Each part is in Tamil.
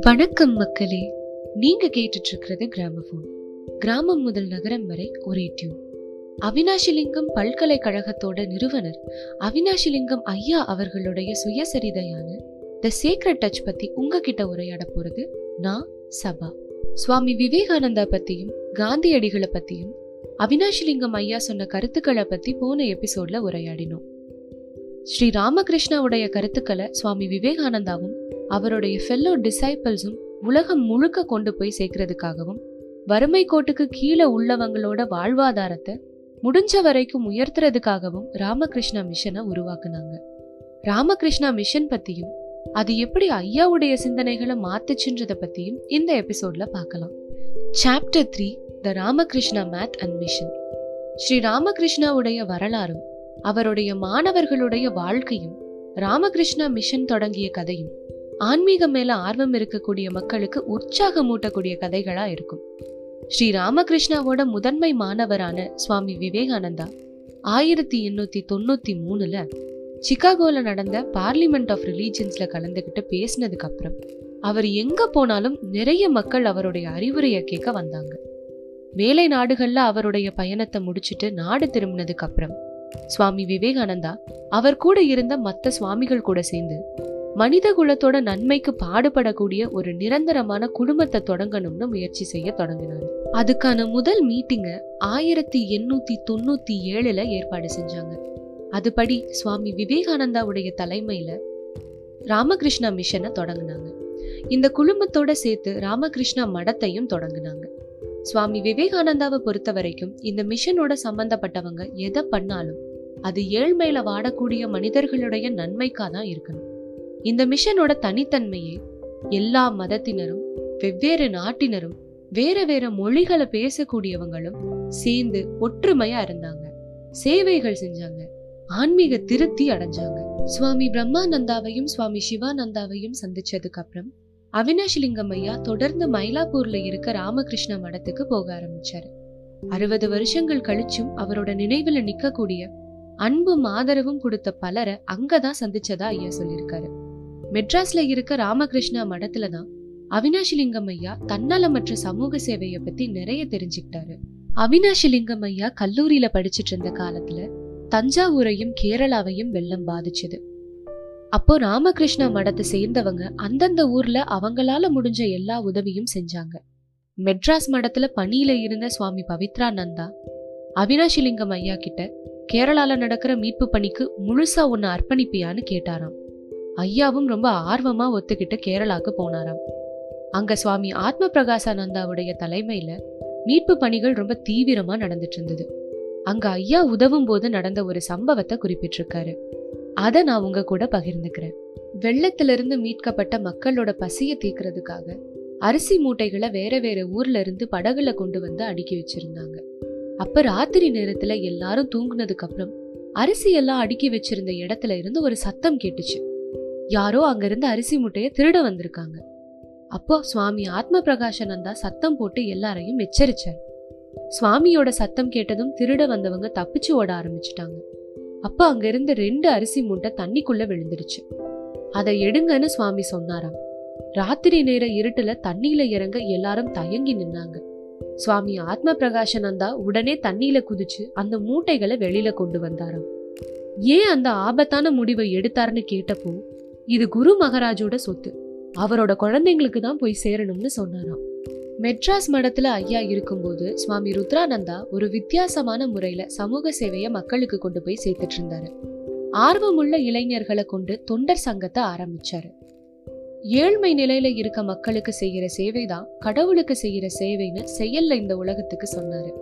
வணக்கம் மக்களே. நீங்க கேட்டுட்டு இருக்கிறது கிராமபோன். கிராமம் முதல் நகரம் வரை ஒரே டியூன். அவினாஷிலிங்கம் பல்கலைக்கழகத்தோட நிறுவனர் அவினாஷிலிங்கம் ஐயா அவர்களுடைய சுயசரிதையான த சீக்ரெட் டச் பத்தி உங்ககிட்ட உரையாட போறது நான் சபா. சுவாமி விவேகானந்தா பத்தியும் காந்தியடிகளை பத்தியும் அவினாஷிலிங்கம் ஐயா சொன்ன கருத்துக்களை பத்தி போன எபிசோட்ல உரையாடினோம். ஸ்ரீ ராமகிருஷ்ணாவுடைய கருத்துக்களை சுவாமி விவேகானந்தாவும் அவருடைய ஃபெல்லோ டிசைபிள்ஸும் உலகம் முழுக்க கொண்டு போய் சேர்க்கறதுக்காகவும் வறுமை கோட்டுக்கு கீழே உள்ளவங்களோட வாழ்வாதாரத்தை முடிஞ்ச வரைக்கும் உயர்த்துறதுக்காகவும் ராமகிருஷ்ணா மிஷனை உருவாக்குனாங்க. ராமகிருஷ்ணா மிஷன் பத்தியும் அது எப்படி ஐயாவுடைய சிந்தனைகளை மாத்துச்சுன்றத பத்தியும் இந்த எபிசோட்ல பார்க்கலாம். Chapter three the Ramakrishna Math and mission Sri ராமகிருஷ்ணாவுடைய வரலாறும் அவருடைய மாணவர்களுடைய வாழ்க்கையும் ராமகிருஷ்ணா மிஷன் தொடங்கிய கதையும் ஆன்மீகம் மேல ஆர்வம் இருக்கக்கூடிய மக்களுக்கு உற்சாகமூட்டக்கூடிய கதைகளா இருக்கும். ஸ்ரீ ராமகிருஷ்ணாவோட முதன்மை மாணவரான சுவாமி விவேகானந்தா ஆயிரத்தி எண்ணூத்தி தொண்ணூத்தி மூணுல சிகாகோல நடந்த பார்லிமெண்ட் ஆஃப் ரிலீஜியன்ஸ்ல கலந்துகிட்டு பேசினதுக்கு அப்புறம் அவர் எங்க போனாலும் நிறைய மக்கள் அவருடைய அறிவுரையை கேட்க வந்தாங்க. மேலை நாடுகள்ல அவருடைய பயணத்தை முடிச்சிட்டு நாடு திரும்பினதுக்கு அப்புறம் சுவாமி விவேகானந்தா அவர் கூட இருந்த மற்ற சுவாமிகள் கூட சேர்ந்து மனித குலத்தோட நன்மைக்கு பாடுபடக்கூடிய ஒரு நிரந்தரமான குடும்பத்தை தொடங்கணும்னு முயற்சி செய்ய தொடங்கினாரு. அதுக்கான முதல் மீட்டிங்க ஆயிரத்தி எண்ணூத்தி தொண்ணூத்தி ஏழுல ஏற்பாடு செஞ்சாங்க. அதுபடி சுவாமி விவேகானந்தாவுடைய தலைமையில ராமகிருஷ்ணா மிஷனை தொடங்கினாங்க. இந்த குழுமத்தோட சேர்த்து ராமகிருஷ்ணா மடத்தையும் தொடங்கினாங்க. சுவாமி விவேகானந்தாவை பொறுத்த வரைக்கும் இந்த மிஷனோட சம்பந்தப்பட்டவங்க எதை பண்ணாலும் அது ஏழ்மையில வாடக்கூடிய மனிதர்களுடைய நன்மைக்கா தான் இருக்கணும். இந்த மிஷனோட தனித்தன்மையே எல்லா மதத்தினரும் வெவ்வேறு நாட்டினரும் வேற வேற மொழிகளை பேசக்கூடியவங்களும் சேர்ந்து ஒற்றுமையா இருந்தாங்க. சேவைகள் செஞ்சாங்க. ஆன்மீக திருப்தி அடைஞ்சாங்க. சுவாமி பிரம்மானந்தாவையும் சுவாமி சிவானந்தாவையும் சந்திச்சதுக்கு அப்புறம் அவினாஷ்லிங்கம் ஐயா தொடர்ந்து மயிலாப்பூர்ல இருக்க ராமகிருஷ்ண மடத்துக்கு போக ஆரம்பிச்சாரு. அறுபது வருஷங்கள் கழிச்சும் அவரோட நினைவுல நிக்கக்கூடிய அன்பும் ஆதரவும் கொடுத்த பலரை அங்கதான் சந்திச்சதா ஐயா சொல்லியிருக்காரு. மெட்ராஸ்ல இருக்க ராமகிருஷ்ணா மடத்துல தான் அவினாஷிலிங்கம் ஐயா தன்னலமற்ற சமூக சேவையை பத்தி நிறைய தெரிஞ்சுக்கிட்டாரு. அவினாஷிலிங்கம் ஐயா கல்லூரியில படிச்சிட்டு இருந்த காலத்துல தஞ்சாவூரையும் கேரளாவையும் வெள்ளம் பாதிச்சது. அப்போ ராமகிருஷ்ணா மடத்தை சேர்ந்தவங்க அந்தந்த ஊர்ல அவங்களால முடிஞ்ச எல்லா உதவியும் செஞ்சாங்க. மெட்ராஸ் மடத்துல பணியில இருந்த சுவாமி பவித்ரா நந்தா அவினாஷிலிங்கம் ஐயா கிட்ட கேரளால நடக்கிற மீட்பு பணிக்கு முழுசா ஒன்னு அர்ப்பணிப்பியான்னு கேட்டாராம். ஐயாவும் ரொம்ப ஆர்வமா ஒத்துக்கிட்டு கேரளாக்கு போனாராம். அங்க சுவாமி ஆத்ம பிரகாசானந்தாவுடைய தலைமையில மீட்பு பணிகள் ரொம்ப தீவிரமா நடந்துட்டு இருந்தது. அங்க ஐயா உதவும் போது நடந்த ஒரு சம்பவத்தை குறிப்பிட்டிருக்காரு. அதை நான் உங்க கூட பகிர்ந்துக்கிறேன். வெள்ளத்திலிருந்து மீட்கப்பட்ட மக்களோட பசியை தீர்க்கறதுக்காக அரிசி மூட்டைகளை வேற வேற ஊர்ல இருந்து படகுல கொண்டு வந்து அடுக்கி வச்சிருந்தாங்க. அப்ப ராத்திரி நேரத்துல எல்லாரும் தூங்குனதுக்கு அப்புறம் அரிசி எல்லாம் அடுக்கி வச்சிருந்த இடத்துல இருந்து ஒரு சத்தம் கேட்டுச்சு. யாரோ அங்க இருந்து அரிசி முட்டைய திருட வந்திருக்காங்க. அப்போ சுவாமி ஆத்ம பிரகாஷானந்தா சத்தம் போட்டு எல்லாரையும் எச்சரிச்சார். சுவாமியோட சத்தம் கேட்டதும் திருட வந்தவங்க தப்பிச்சு ஓட ஆரம்பிச்சிட்டாங்க. அப்ப அங்க இருந்து ரெண்டு அரிசி மூட்டை தண்ணிக்குள்ள விழுந்துருச்சு அதை எடுங்கன்னு சுவாமி சொன்னாராம். ராத்திரி நேர இருட்டுல தண்ணியில இறங்க எல்லாரும் தயங்கி நின்னாங்க. சுவாமி ஆத்ம பிரகாஷானந்தா உடனே தண்ணியில குதிச்சு அந்த மூட்டைகளை வெளியில கொண்டு வந்தாராம். ஏன் அந்த ஆபத்தான முடிவை எடுத்தாருன்னு கேட்டப்போ இது குரு மகாராஜோட சொத்து. அவரோட குழந்தைங்களுக்கு தான் போய் சேரணும்னு சொன்னாராம். மெட்ராஸ் மடத்துல ஐயா இருக்கும்போது சுவாமி ருத்ரானந்தா ஒரு வித்தியாசமான முறையில சமூக சேவையை மக்களுக்கு கொண்டு போய் சேர்த்துட்டு இருந்தாரு. ஆர்வமுள்ள இளைஞர்களை கொண்டு தொண்டர் சங்கத்தை ஆரம்பிச்சாரு. ஏழ்மை நிலையில இருக்க மக்களுக்கு செய்யற சேவைதான் கடவுளுக்கு செய்யற சேவைன்னு செயல்ல இந்த உலகத்துக்கு சொன்னாரு.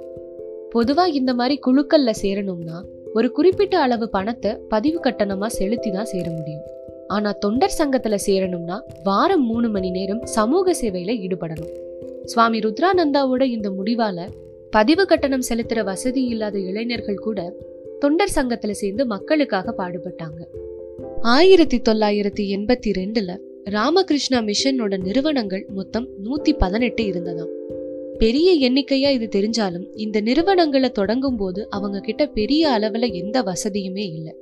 பொதுவா இந்த மாதிரி குழுக்கள்ல சேரணும்னா ஒரு குறிப்பிட்ட அளவு பணத்தை பதிவு கட்டணமா செலுத்தி தான் சேர முடியும். ஆனா தொண்டர் சங்கத்துல சேரணும்னா வாரம் மூணு மணி நேரம் சமூக சேவையில ஈடுபடணும். சுவாமி ருத்ரானந்தாவோட இந்த முடிவால பதிவு கட்டணம் செலுத்துற வசதி இல்லாத இளைஞர்கள் கூட தொண்டர் சங்கத்துல சேர்ந்து மக்களுக்காக பாடுபட்டாங்க. ஆயிரத்தி தொள்ளாயிரத்தி எண்பத்தி ரெண்டுல ராமகிருஷ்ணா மிஷனோட நிறுவனங்கள் மொத்தம் நூத்தி பதினெட்டு இருந்ததாம். பெரிய எண்ணிக்கையா இது தெரிஞ்சாலும் இந்த நிறுவனங்களை தொடங்கும் போது அவங்க கிட்ட பெரிய அளவுல எந்த வசதியுமே இல்லை.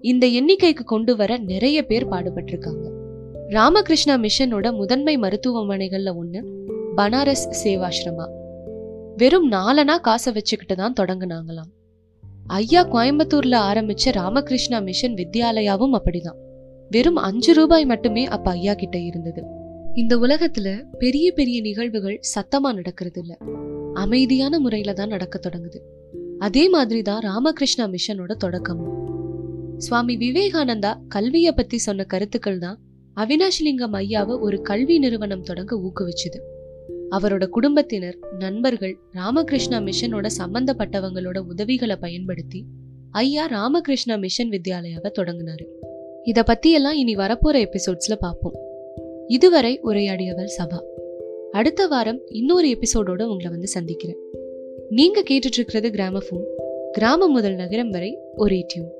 இந்த எண்ணிக்கைக்கு கொண்டு வர நிறைய பேர் பாடுபட்டிருக்காங்க. ராமகிருஷ்ணா மிஷனோட முதன்மை மருத்துவமனைகள்ல ஒண்ணு பனாரஸ் சேவாஸ்ரமா வெறும் நாலனா காசை வச்சுக்கிட்டு தான் தொடங்கினாங்களாம். ஐயா கோயம்புத்தூர்ல ஆரம்பிச்ச ராமகிருஷ்ணா மிஷன் வித்யாலயாவும் அப்படிதான். வெறும் அஞ்சு ரூபாய் மட்டுமே அப்ப ஐயா கிட்ட இருந்தது. இந்த உலகத்துல பெரிய பெரிய நிகழ்வுகள் சத்தமா நடக்கிறது இல்ல. அமைதியான முறையில தான் நடக்க தொடங்குது. அதே மாதிரி தான் ராமகிருஷ்ணா மிஷனோட தொடக்கமும். சுவாமி விவேகானந்தா கல்விய பத்தி சொன்ன கருத்துக்கள் தான் அவினாஷ்லிங்கம் ஐயாவை ஒரு கல்வி நிறுவனம் தொடங்க ஊக்குவிச்சுது. அவரோட குடும்பத்தினர் நண்பர்கள் ராமகிருஷ்ணா மிஷனோட சம்பந்தப்பட்டவங்களோட உதவிகளை பயன்படுத்தி ஐயா ராமகிருஷ்ணா மிஷன் வித்யாலயாவை தொடங்கினாரு. இத பத்தி எல்லாம் இனி வரப்போற எபிசோட்ஸ்ல பார்ப்போம். இதுவரை உரையாடியவள் சபா. அடுத்த வாரம் இன்னொரு எபிசோடோட உங்களை வந்து சந்திக்கிறேன். நீங்க கேட்டுட்டு இருக்கிறது கிராமபோன் கிராமம் முதல் நகரம் வரை ஒரே டியூன்